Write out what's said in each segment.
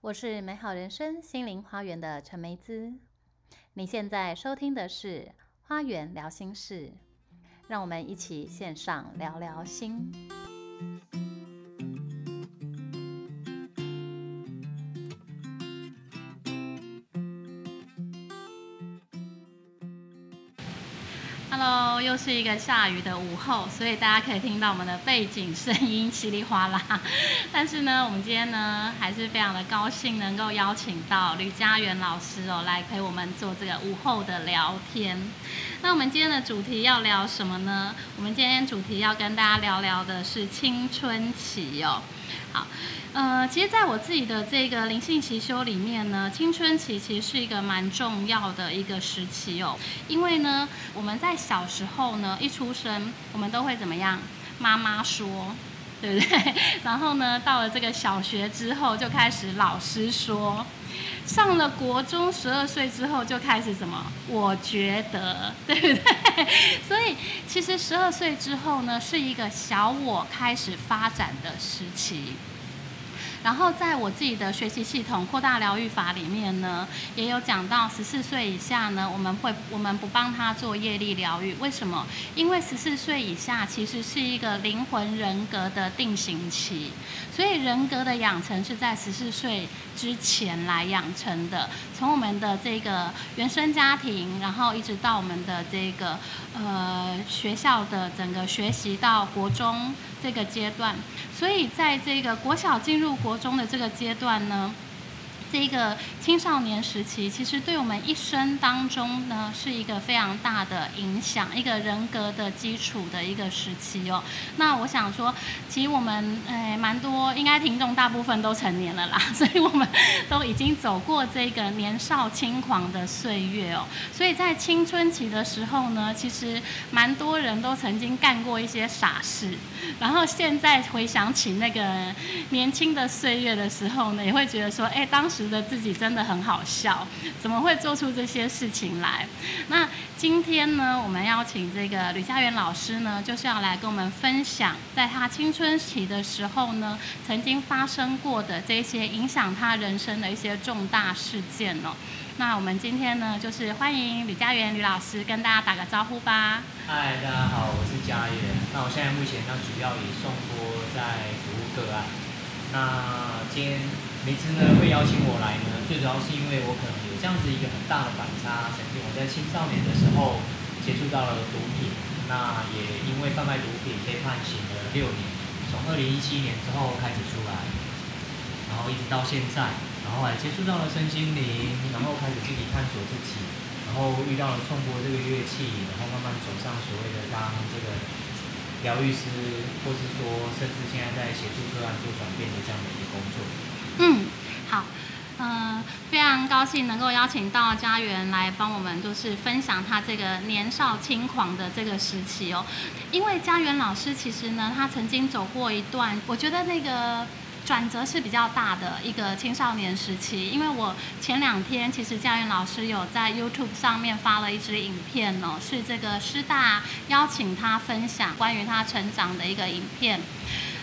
我是美好人生心灵花园的陈梅姿。你现在收听的是《花园聊心事》，让我们一起线上聊聊心。又是一个下雨的午后，所以大家可以听到我们的背景声音稀里哗啦。但是呢，我们今天呢还是非常的高兴，能够邀请到吕家园老师哦来陪我们做这个午后的聊天。那我们今天的主题要聊什么呢？我们今天主题要跟大家聊聊的是青春期哦。好，呃，其实在我自己的这个灵性习修里面呢，青春期其实是一个蛮重要的一个时期哦，因为呢，我们在小时候候呢，一出生，我们都会怎么样？妈妈说，对不对？然后呢，到了这个小学之后，就开始老师说，上了国中十二岁之后，就开始什么？我觉得，对不对？所以其实十二岁之后呢，是一个小我开始发展的时期。然后在我自己的学习系统扩大疗愈法里面呢，也有讲到十四岁以下呢，我们会我们不帮他做业力疗愈，为什么？因为十四岁以下其实是一个灵魂人格的定型期，所以人格的养成是在十四岁之前来养成的，从我们的这个原生家庭，然后一直到我们的这个呃学校的整个学习到国中这个阶段，所以在这个国小进入国中的这个阶段呢，这个青少年时期，其实对我们一生当中呢，是一个非常大的影响，一个人格的基础的一个时期哦。那我想说，其实我们诶蛮多，应该听众大部分都成年了啦，所以我们都已经走过这个年少轻狂的岁月哦。所以在青春期的时候呢，其实蛮多人都曾经干过一些傻事，然后现在回想起那个年轻的岁月的时候呢，也会觉得说，哎，当时觉得自己真的很好笑，怎么会做出这些事情来？那今天呢，我们邀请这个吕家园老师呢，就是要来跟我们分享，在他青春期的时候呢，曾经发生过的这些影响他人生的一些重大事件哦。那我们今天呢，就是欢迎吕家园吕老师跟大家打个招呼吧。嗨，大家好，我是家园。那我现在目前呢，主要以送播在服务个案。那今天每次呢会邀请我来呢，最主要是因为我可能有这样子一个很大的反差。曾经我在青少年的时候接触到了毒品，那也因为贩卖毒品被判刑了六年，从二零一七年之后开始出来，然后一直到现在，然后还接触到了身心灵，然后开始自己探索自己，然后遇到了颂钵这个乐器，然后慢慢走上所谓的当这个疗愈师，或是说甚至现在在协助个案做转变的这样的一个工作。嗯，好，嗯、非常高兴能够邀请到家园来帮我们，就是分享他这个年少轻狂的这个时期哦。因为家园老师其实呢，他曾经走过一段，我觉得那个。转折是比较大的一个青少年时期，因为我前两天其实家园老师有在 YouTube 上面发了一支影片哦，是这个师大邀请他分享关于他成长的一个影片。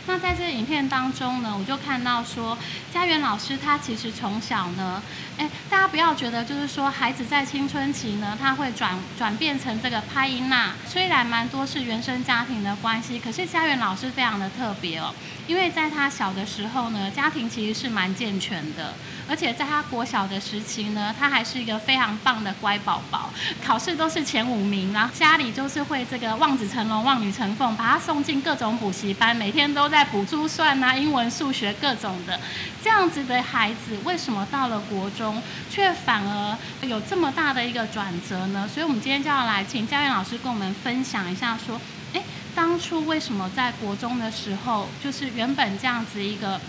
那在这影片当中呢，我就看到说，佳媛老师他其实从小呢，哎，大家不要觉得就是说孩子在青春期呢，他会转转变成这个拍音呐，虽然蛮多是原生家庭的关系，可是佳媛老师非常的特别哦，因为在他小的时候呢，家庭其实是蛮健全的，而且在他国小的时期呢，他还是一个非常棒的乖宝宝，考试都是前五名，然后家里就是会这个望子成龙、望女成凤，把他送进各种补习班，每天都在补珠算啊、英文、数学各种的。这样子的孩子，为什么到了国中却反而有这么大的一个转折呢？所以，我们今天就要来请教练老师跟我们分享一下，说，诶，当初为什么在国中的时候，就是原本这样子一个。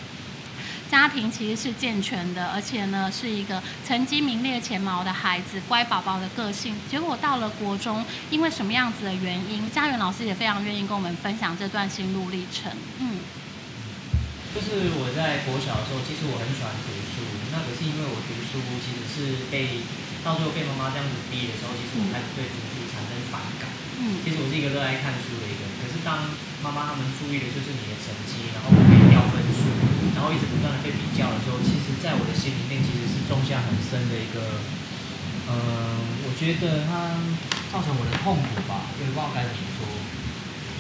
家庭其实是健全的，而且呢是一个成绩名列前茅的孩子，乖宝宝的个性。结果到了国中，因为什么样子的原因，家园老师也非常愿意跟我们分享这段心路历程。嗯，就是我在国小的时候，其实我很喜欢读书，那可是因为我读书其实是被到最后被妈妈这样子逼的时候，其实我开始对读书产生反感。嗯其实我是一个热爱看书的一个人，可是当妈妈他们注意的就是你的成绩，然后我可以掉分数，然后一直不断的被比较的时候，其实在我的心里面其实是种下很深的一个，呃，我觉得它造成我的痛苦吧，我也不知道该怎么说。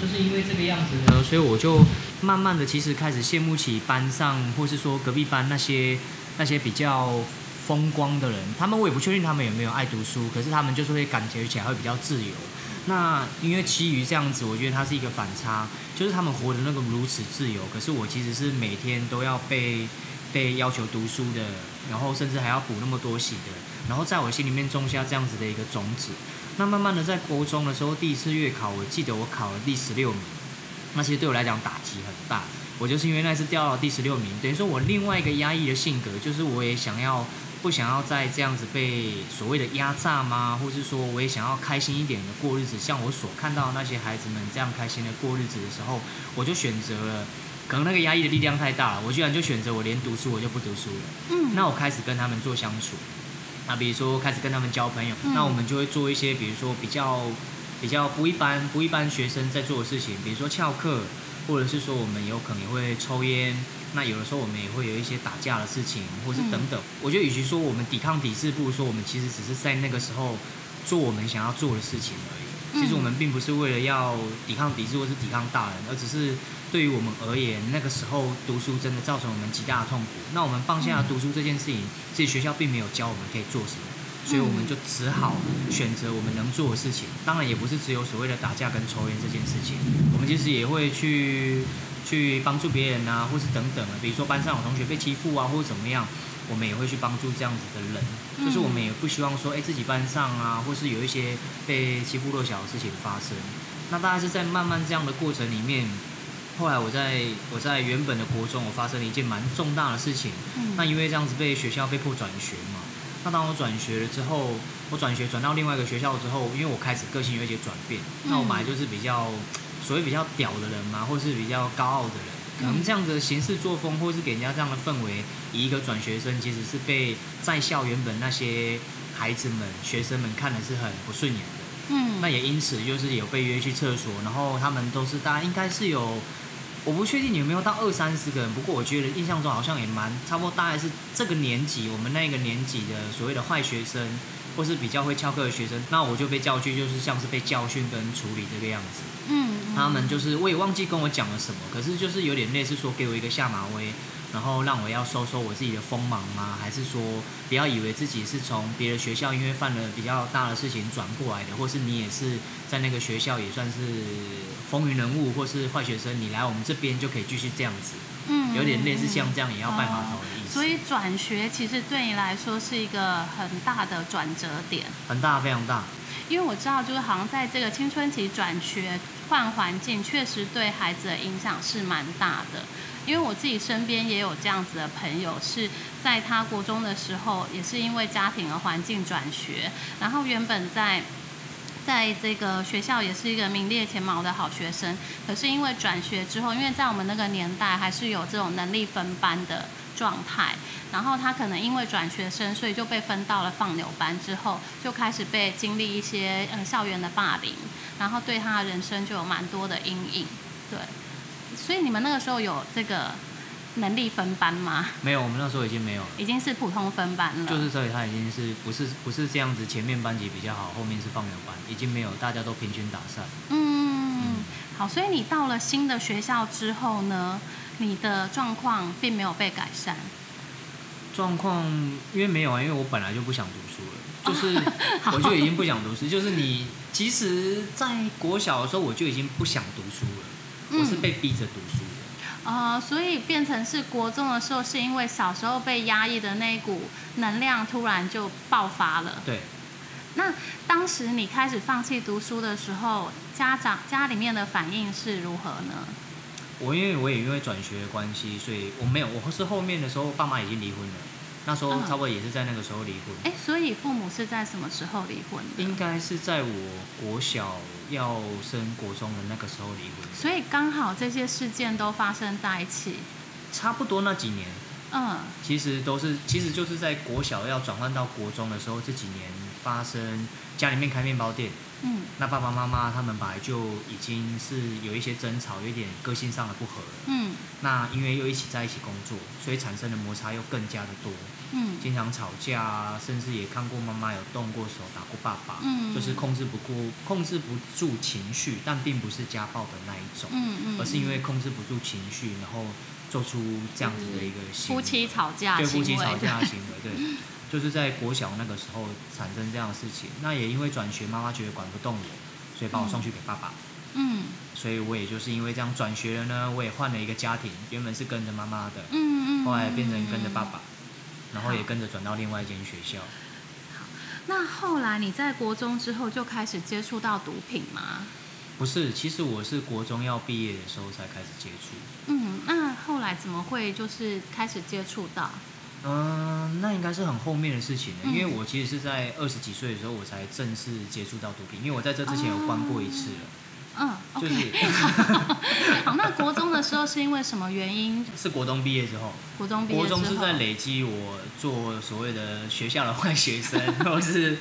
就是因为这个样子呢，所以我就慢慢的其实开始羡慕起班上或是说隔壁班那些那些比较风光的人，他们我也不确定他们有没有爱读书，可是他们就是会感觉起来会比较自由。那因为其余这样子，我觉得它是一个反差，就是他们活的那个如此自由，可是我其实是每天都要被被要求读书的，然后甚至还要补那么多习的，然后在我心里面种下这样子的一个种子。那慢慢的在国中的时候，第一次月考，我记得我考了第十六名，那其实对我来讲打击很大。我就是因为那次掉到第十六名，等于说我另外一个压抑的性格，就是我也想要。不想要再这样子被所谓的压榨吗？或是说我也想要开心一点的过日子，像我所看到那些孩子们这样开心的过日子的时候，我就选择了，可能那个压抑的力量太大了，我居然就选择我连读书我就不读书了。嗯，那我开始跟他们做相处，那比如说开始跟他们交朋友，那我们就会做一些比如说比较比较不一般不一般学生在做的事情，比如说翘课，或者是说我们有可能会抽烟。那有的时候我们也会有一些打架的事情，或是等等。我觉得与其说我们抵抗抵制，不如说我们其实只是在那个时候做我们想要做的事情而已。其实我们并不是为了要抵抗抵制或是抵抗大人，而只是对于我们而言，那个时候读书真的造成我们极大的痛苦。那我们放下读书这件事情，自己学校并没有教我们可以做什么，所以我们就只好选择我们能做的事情。当然也不是只有所谓的打架跟抽烟这件事情，我们其实也会去。去帮助别人啊，或是等等啊，比如说班上有同学被欺负啊，或者怎么样，我们也会去帮助这样子的人。就是我们也不希望说，哎，自己班上啊，或是有一些被欺负弱小的事情发生。那大概是在慢慢这样的过程里面，后来我在我在原本的国中，我发生了一件蛮重大的事情。那因为这样子被学校被迫转学嘛，那当我转学了之后，我转学转到另外一个学校之后，因为我开始个性有一些转变，那我本来就是比较。所谓比较屌的人嘛，或是比较高傲的人，可能这样的行事作风，或是给人家这样的氛围，以一个转学生，其实是被在校原本那些孩子们、学生们看的是很不顺眼的。嗯，那也因此就是有被约去厕所，然后他们都是大家应该是有，我不确定有没有到二三十个人，不过我觉得印象中好像也蛮差不多，大概是这个年级我们那个年级的所谓的坏学生，或是比较会翘课的学生，那我就被叫去，就是像是被教训跟处理这个样子。嗯。他们就是我也忘记跟我讲了什么，可是就是有点类似说给我一个下马威，然后让我要收收我自己的锋芒吗？还是说不要以为自己是从别的学校因为犯了比较大的事情转过来的，或是你也是在那个学校也算是风云人物或是坏学生，你来我们这边就可以继续这样子。嗯，有点类似像这样也要拜码头的意思。所以转学其实对你来说是一个很大的转折点，很大非常大。因为我知道，就是好像在这个青春期转学换环境，确实对孩子的影响是蛮大的。因为我自己身边也有这样子的朋友，是在他国中的时候，也是因为家庭和环境转学，然后原本在在这个学校也是一个名列前茅的好学生，可是因为转学之后，因为在我们那个年代还是有这种能力分班的。状态，然后他可能因为转学生，所以就被分到了放牛班，之后就开始被经历一些呃校园的霸凌，然后对他的人生就有蛮多的阴影。对，所以你们那个时候有这个能力分班吗？没有，我们那时候已经没有了，已经是普通分班了。就是所以他已经是不是不是这样子，前面班级比较好，后面是放牛班，已经没有，大家都平均打散。嗯，好，所以你到了新的学校之后呢？你的状况并没有被改善。状况因为没有啊，因为我本来就不想读书了，就是 我就已经不想读书。就是你其实，在国小的时候我就已经不想读书了，我是被逼着读书的。啊，所以变成是国中的时候，是因为小时候被压抑的那一股能量突然就爆发了。对。那当时你开始放弃读书的时候，家长家里面的反应是如何呢？我因为我也因为转学的关系，所以我没有，我是后面的时候爸妈已经离婚了，那时候差不多也是在那个时候离婚。哎，所以父母是在什么时候离婚的？应该是在我国小要升国中的那个时候离婚。所以刚好这些事件都发生在一起。差不多那几年，嗯其实都是，其实就是在国小要转换到国中的时候，这几年发生家里面开面包店，嗯那爸爸妈妈他们本来就已经是有一些争吵，有一点个性上的不合了。嗯那因为又一起在一起工作，所以产生的摩擦又更加的多，嗯。经常吵架啊，甚至也看过妈妈有动过手、打过爸爸，嗯。就是控制不过、控制不住情绪，但并不是家暴的那一种，嗯嗯，而是因为控制不住情绪，然后做出这样子的一个行为。夫妻吵架对行为，夫妻吵架的行为，对，就是在国小那个时候产生这样的事情。那也因为转学，妈妈觉得管不动我，所以把我送去给爸爸。嗯。所以我也就是因为这样转学了呢，我也换了一个家庭，原本是跟着妈妈的，嗯嗯，后来变成跟着爸爸，然后也跟着转到另外一间学校。那后来你在国中之后就开始接触到毒品吗？不是，其实我是国中要毕业的时候才开始接触。嗯，那后来怎么会就是开始接触到？嗯，那应该是很后面的事情了，嗯因为我其实是在二十几岁的时候我才正式接触到毒品，因为我在这之前有关过一次了，嗯就是 好，那国中的时候是因为什么原因？是国中毕业之后，国中毕业之后，国中是在累积我做所谓的学校的坏学生，或是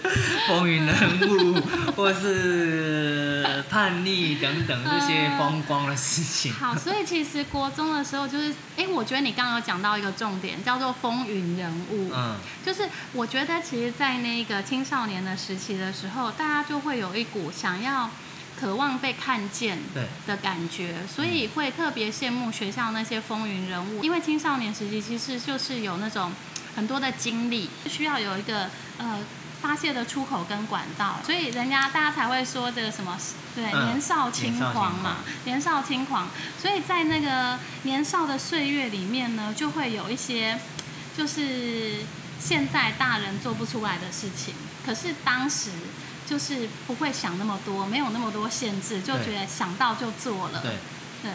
风云人物，或是叛逆等等这些风光的事情。好，所以其实国中的时候就是，哎，我觉得你刚刚有讲到一个重点，叫做风云人物。嗯，就是我觉得，其实，在那个青少年的时期的时候，大家就会有一股想要、渴望被看见对，的感觉，所以会特别羡慕学校那些风云人物。因为青少年时期其实就是有那种很多的经历，需要有一个呃发泄的出口跟管道，所以人家大家才会说这个什么，对，嗯年少轻狂嘛，年少轻狂。所以在那个年少的岁月里面呢，就会有一些就是现在大人做不出来的事情，可是当时。就是不会想那么多，没有那么多限制，就觉得想到就做了。对，对，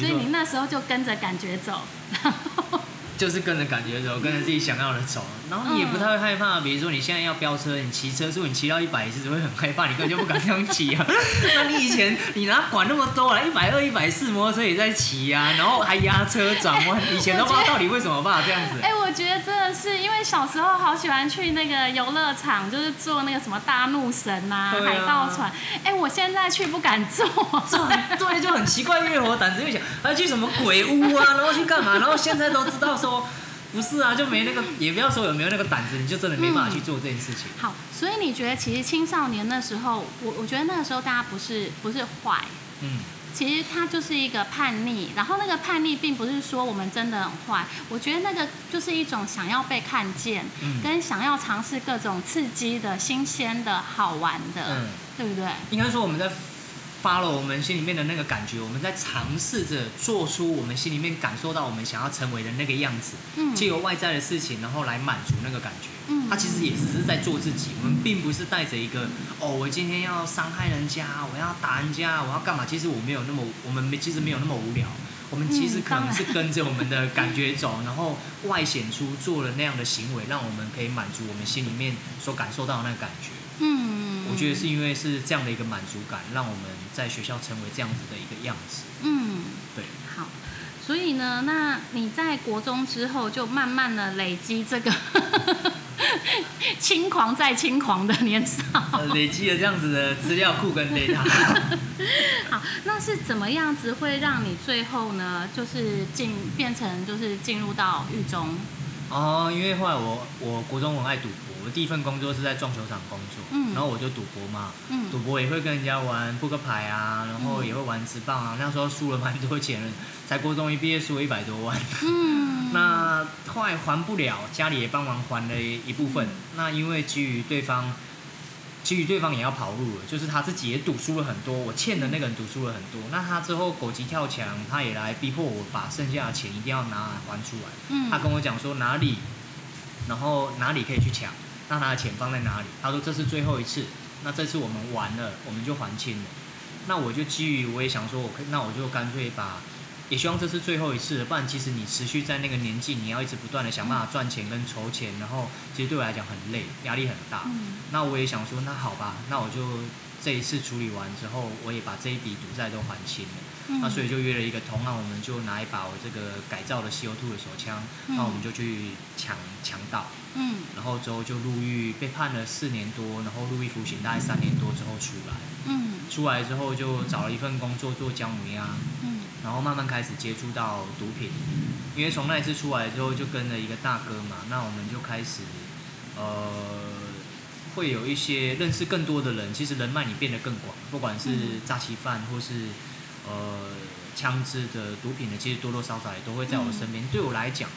所以你那时候就跟着感觉走。就是跟着感觉走，跟着自己想要的走，然后你也不太会害怕。比如说你现在要飙车，你骑车，如果你骑到一百，其实会很害怕，你根本就不敢这样骑啊。那你以前你哪管那么多啊？一百二、一百四，摩托车也在骑啊，然后还压车转弯，以前都不知道到底为什么办法这样子哎、。我觉得真的是因为小时候好喜欢去那个游乐场，就是坐那个什么大怒神啊、啊海盗船。哎、我现在去不敢坐。这 很对，就很奇怪，因为我胆子又小，还去什么鬼屋啊，然后去干嘛？然后现在都知道说，不是啊，就没那个，也不要说有没有那个胆子，你就真的没办法去做这件事情。好，所以你觉得其实青少年那时候，我我觉得那个时候大家不是不是坏，嗯，其实他就是一个叛逆，然后那个叛逆并不是说我们真的很坏，我觉得那个就是一种想要被看见，嗯跟想要尝试各种刺激的、新鲜的、好玩的，嗯对不对？应该说我们在发了我们心里面的那个感觉，我们在尝试着做出我们心里面感受到我们想要成为的那个样子，嗯借由外在的事情，然后来满足那个感觉。嗯他其实也只是在做自己，我们并不是带着一个哦，我今天要伤害人家，我要打人家，我要干嘛？其实我没有那么，我们没其实没有那么无聊。我们其实嗯可能是跟着我们的感觉走，然后外显出做了那样的行为，让我们可以满足我们心里面所感受到的那个感觉。嗯，我觉得是因为是这样的一个满足感，让我们在学校成为这样子的一个样子。嗯，对，好。所以呢，那你在国中之后就慢慢的累积这个 轻狂再轻狂的年少。呃累积了这样子的资料库跟 data。好，那是怎么样子会让你最后呢，就是进变成就是进入到狱中？哦，因为后来我我国中我很爱赌博，我第一份工作是在撞球场工作，嗯然后我就赌博嘛，嗯赌博也会跟人家玩扑克牌啊，然后也会玩直棒啊，那时候输了蛮多钱的，才国中一毕业输了一百多万。嗯，那后来还不了，家里也帮忙还了一部分。那因为基于对方，基于对方也要跑路了，就是他自己也赌输了很多，我欠的那个人赌输了很多。那他之后狗急跳墙，他也来逼迫我把剩下的钱一定要拿来还出来。嗯他跟我讲说哪里，然后哪里可以去抢，那他的钱放在哪里？他说这是最后一次，那这次我们完了，我们就还清了。那我就基于我也想说，我可那我就干脆把，也希望这是最后一次了，不然其实你持续在那个年纪，你要一直不断的想办法赚钱跟筹钱，然后其实对我来讲很累，压力很大。嗯那我也想说，那好吧，那我就这一次处理完之后，我也把这一笔赌债都还清了。嗯。那所以就约了一个同行，我们就拿一把我这个改造的 CO2 的手枪，嗯。那我们就去抢强盗，嗯。然后之后就入狱，被判了四年多，然后入狱服刑大概三年多之后出来，嗯。出来之后就找了一份工作做姜母鸭，嗯。然后慢慢开始接触到毒品，因为从那一次出来之后，就跟了一个大哥嘛，那我们就开始，呃，会有一些认识更多的人，其实人脉你变得更广，不管是嗯。诈欺犯或是呃枪支的、毒品的，其实多多少少也都会在我身边。对我来讲，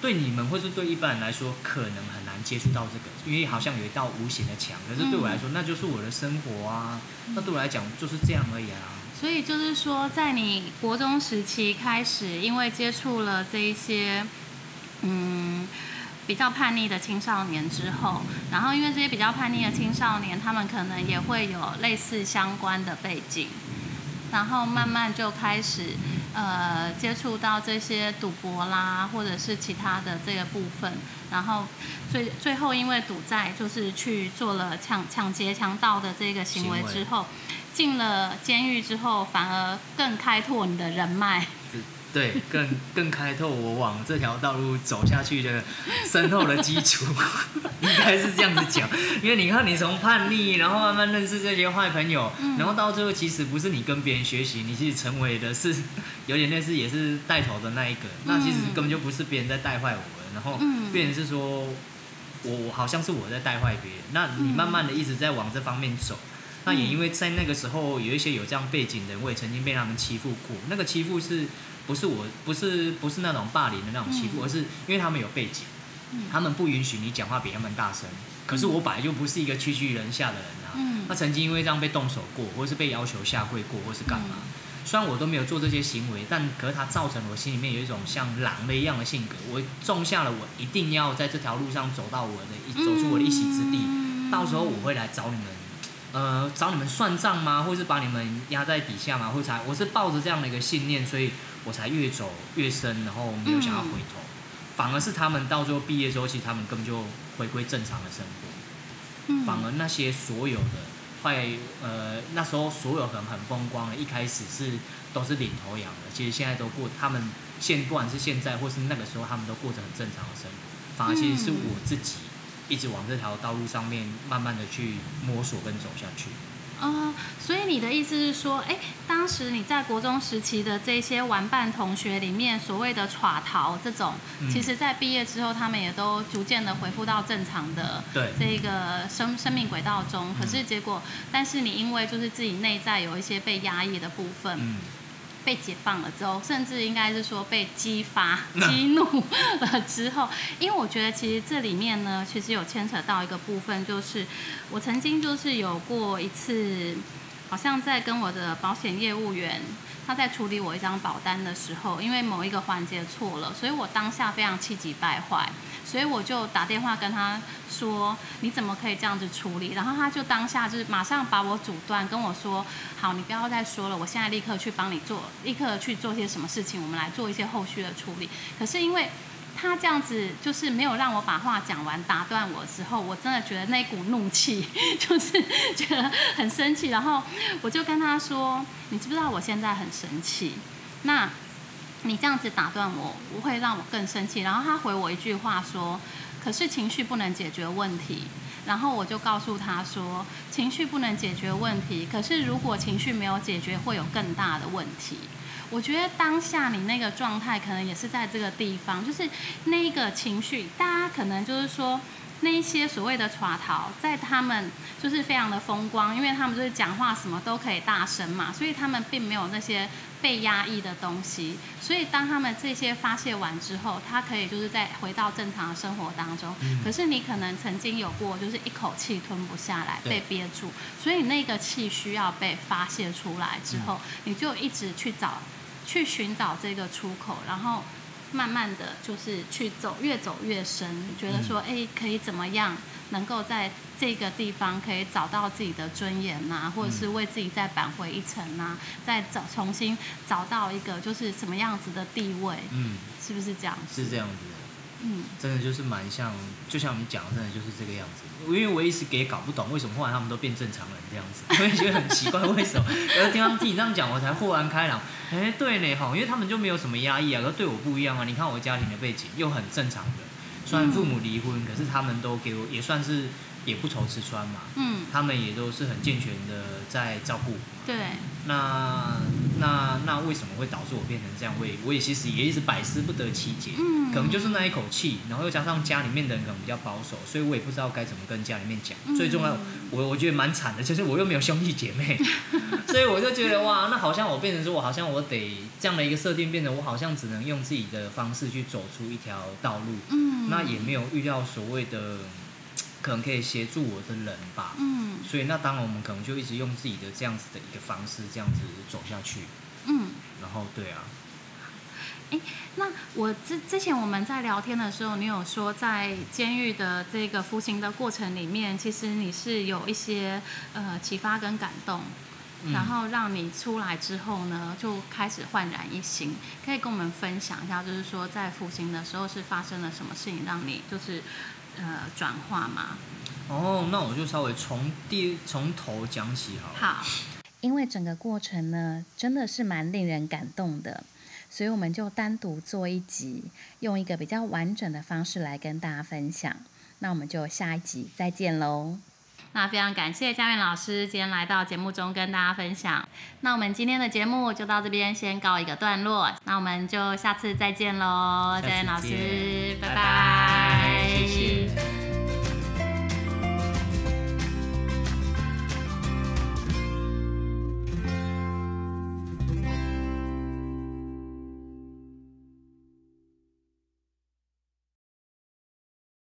对你们或是对一般人来说，可能很难接触到这个，因为好像有一道无形的墙。可是对我来说，那就是我的生活啊，那对我来讲就是这样而已啊。所以就是说，在你国中时期开始，因为接触了这一些，嗯，比较叛逆的青少年之后，然后因为这些比较叛逆的青少年，他们可能也会有类似相关的背景，然后慢慢就开始呃接触到这些赌博啦，或者是其他的这个部分，然后最最后因为赌债，就是去做了抢抢劫、强盗的这个行为之后。进了监狱之后，反而更开拓你的人脉。对，更更开拓我往这条道路走下去的深厚的基础，应该是这样子讲。因为你看，你从叛逆，然后慢慢认识这些坏朋友，嗯然后到最后，其实不是你跟别人学习，你其实成为的是有点类似，也是带头的那一个。那其实根本就不是别人在带坏我了，然后嗯变成是说我我好像是我在带坏别人。那你慢慢的一直在往这方面走。那也因为在那个时候有一些有这样背景的人，我也曾经被他们欺负过。那个欺负是不是我不是不是那种霸凌的那种欺负，嗯而是因为他们有背景，嗯他们不允许你讲话比他们大声。可是我本来就不是一个屈居人下的人啊。嗯那曾经因为这样被动手过，或是被要求下跪过，或是干嘛。嗯虽然我都没有做这些行为，但可是它造成我心里面有一种像狼的一样的性格。我种下了我一定要在这条路上走到我的一走出我的一席之地。嗯到时候我会来找你们，呃，找你们算账吗？或是把你们压在底下吗？或者才我是抱着这样的一个信念，所以我才越走越深，然后没有想要回头。反而是他们到最后毕业之后，其实他们根本就回归正常的生活。嗯反而那些所有的坏，呃，那时候所有很很风光的，一开始是都是领头羊的，其实现在都过，他们现不管是现在或是那个时候，他们都过着很正常的生活。反而其实是我自己一直往这条道路上面慢慢的去摸索跟走下去。哦，所以你的意思是说，哎，当时你在国中时期的这些玩伴同学里面，所谓的耍逃这种，嗯其实在毕业之后，他们也都逐渐的恢复到正常的对这个生生命轨道中。可是结果，但是你因为就是自己内在有一些被压抑的部分，嗯，被解放了之后，甚至应该是说被激发、嗯激怒了之后，因为我觉得其实这里面呢，其实有牵扯到一个部分，就是我曾经就是有过一次，好像在跟我的保险业务员。他在处理我一张保单的时候，因为某一个环节错了，所以我当下非常气急败坏，所以我就打电话跟他说：“你怎么可以这样子处理？”然后他就当下就是马上把我阻断，跟我说：“好，你不要再说了，我现在立刻去帮你做，立刻去做些什么事情，我们来做一些后续的处理。”可是因为他这样子就是没有让我把话讲完，打断我之后，我真的觉得那股怒气 就是觉得很生气，然后我就跟他说：“你知不知道我现在很生气？那你这样子打断我，不会让我更生气。”然后他回我一句话说：“可是情绪不能解决问题。”然后我就告诉他说：“情绪不能解决问题，可是如果情绪没有解决，会有更大的问题。”我觉得当下你那个状态可能也是在这个地方，就是那个情绪，大家可能就是说那一些所谓的耍逃，在他们就是非常的风光，因为他们就是讲话什么都可以大声嘛，所以他们并没有那些被压抑的东西，所以当他们这些发泄完之后，他可以就是再回到正常的生活当中。嗯可是你可能曾经有过，就是一口气吞不下来，被憋住，所以那个气需要被发泄出来之后，你就一直去找。去寻找这个出口，然后慢慢的就是去走，越走越深，觉得说，哎、可以怎么样能够在这个地方可以找到自己的尊严呐、或者是为自己再扳回一城呐、再找重新找到一个就是什么样子的地位，嗯，是不是这样？是这样子的。嗯真的就是蛮像，就像你讲的，真的就是这个样子。因为我一直给搞不懂为什么后来他们都变正常人这样子，我也觉得很奇怪，为什么？然后听他们自己这样讲，我才豁然开朗。哎、对呢，哈，因为他们就没有什么压抑啊，可对我不一样啊。你看我家庭的背景又很正常的，虽然父母离婚，可是他们都给我也算是也不愁吃穿嘛，嗯，他们也都是很健全的在照顾。对，那那那为什么会导致我变成这样？我也我也其实也一直百思不得其解。嗯，可能就是那一口气，然后又加上家里面的人可能比较保守，所以我也不知道该怎么跟家里面讲。嗯最重要，我我觉得蛮惨的，就是我又没有兄弟姐妹，所以我就觉得哇，那好像我变成说我好像我得这样的一个设定，变成我好像只能用自己的方式去走出一条道路，嗯，那也没有遇到所谓的可能可以协助我的人吧。嗯所以那当然我们可能就一直用自己的这样子的一个方式，这样子走下去。嗯。然后对啊，哎那我之之前我们在聊天的时候，你有说在监狱的这个服刑的过程里面，其实你是有一些呃启发跟感动，嗯然后让你出来之后呢，就开始焕然一新。可以跟我们分享一下，就是说在服刑的时候是发生了什么事情，让你就是呃转化吗？哦，那我就稍微从第从头讲起好了。好，因为整个过程呢，真的是蛮令人感动的，所以我们就单独做一集，用一个比较完整的方式来跟大家分享。那我们就下一集再见喽。那非常感谢嘉苑老师今天来到节目中跟大家分享。那我们今天的节目就到这边先告一个段落，那我们就下次再见喽，下次嘉苑老师，拜拜拜拜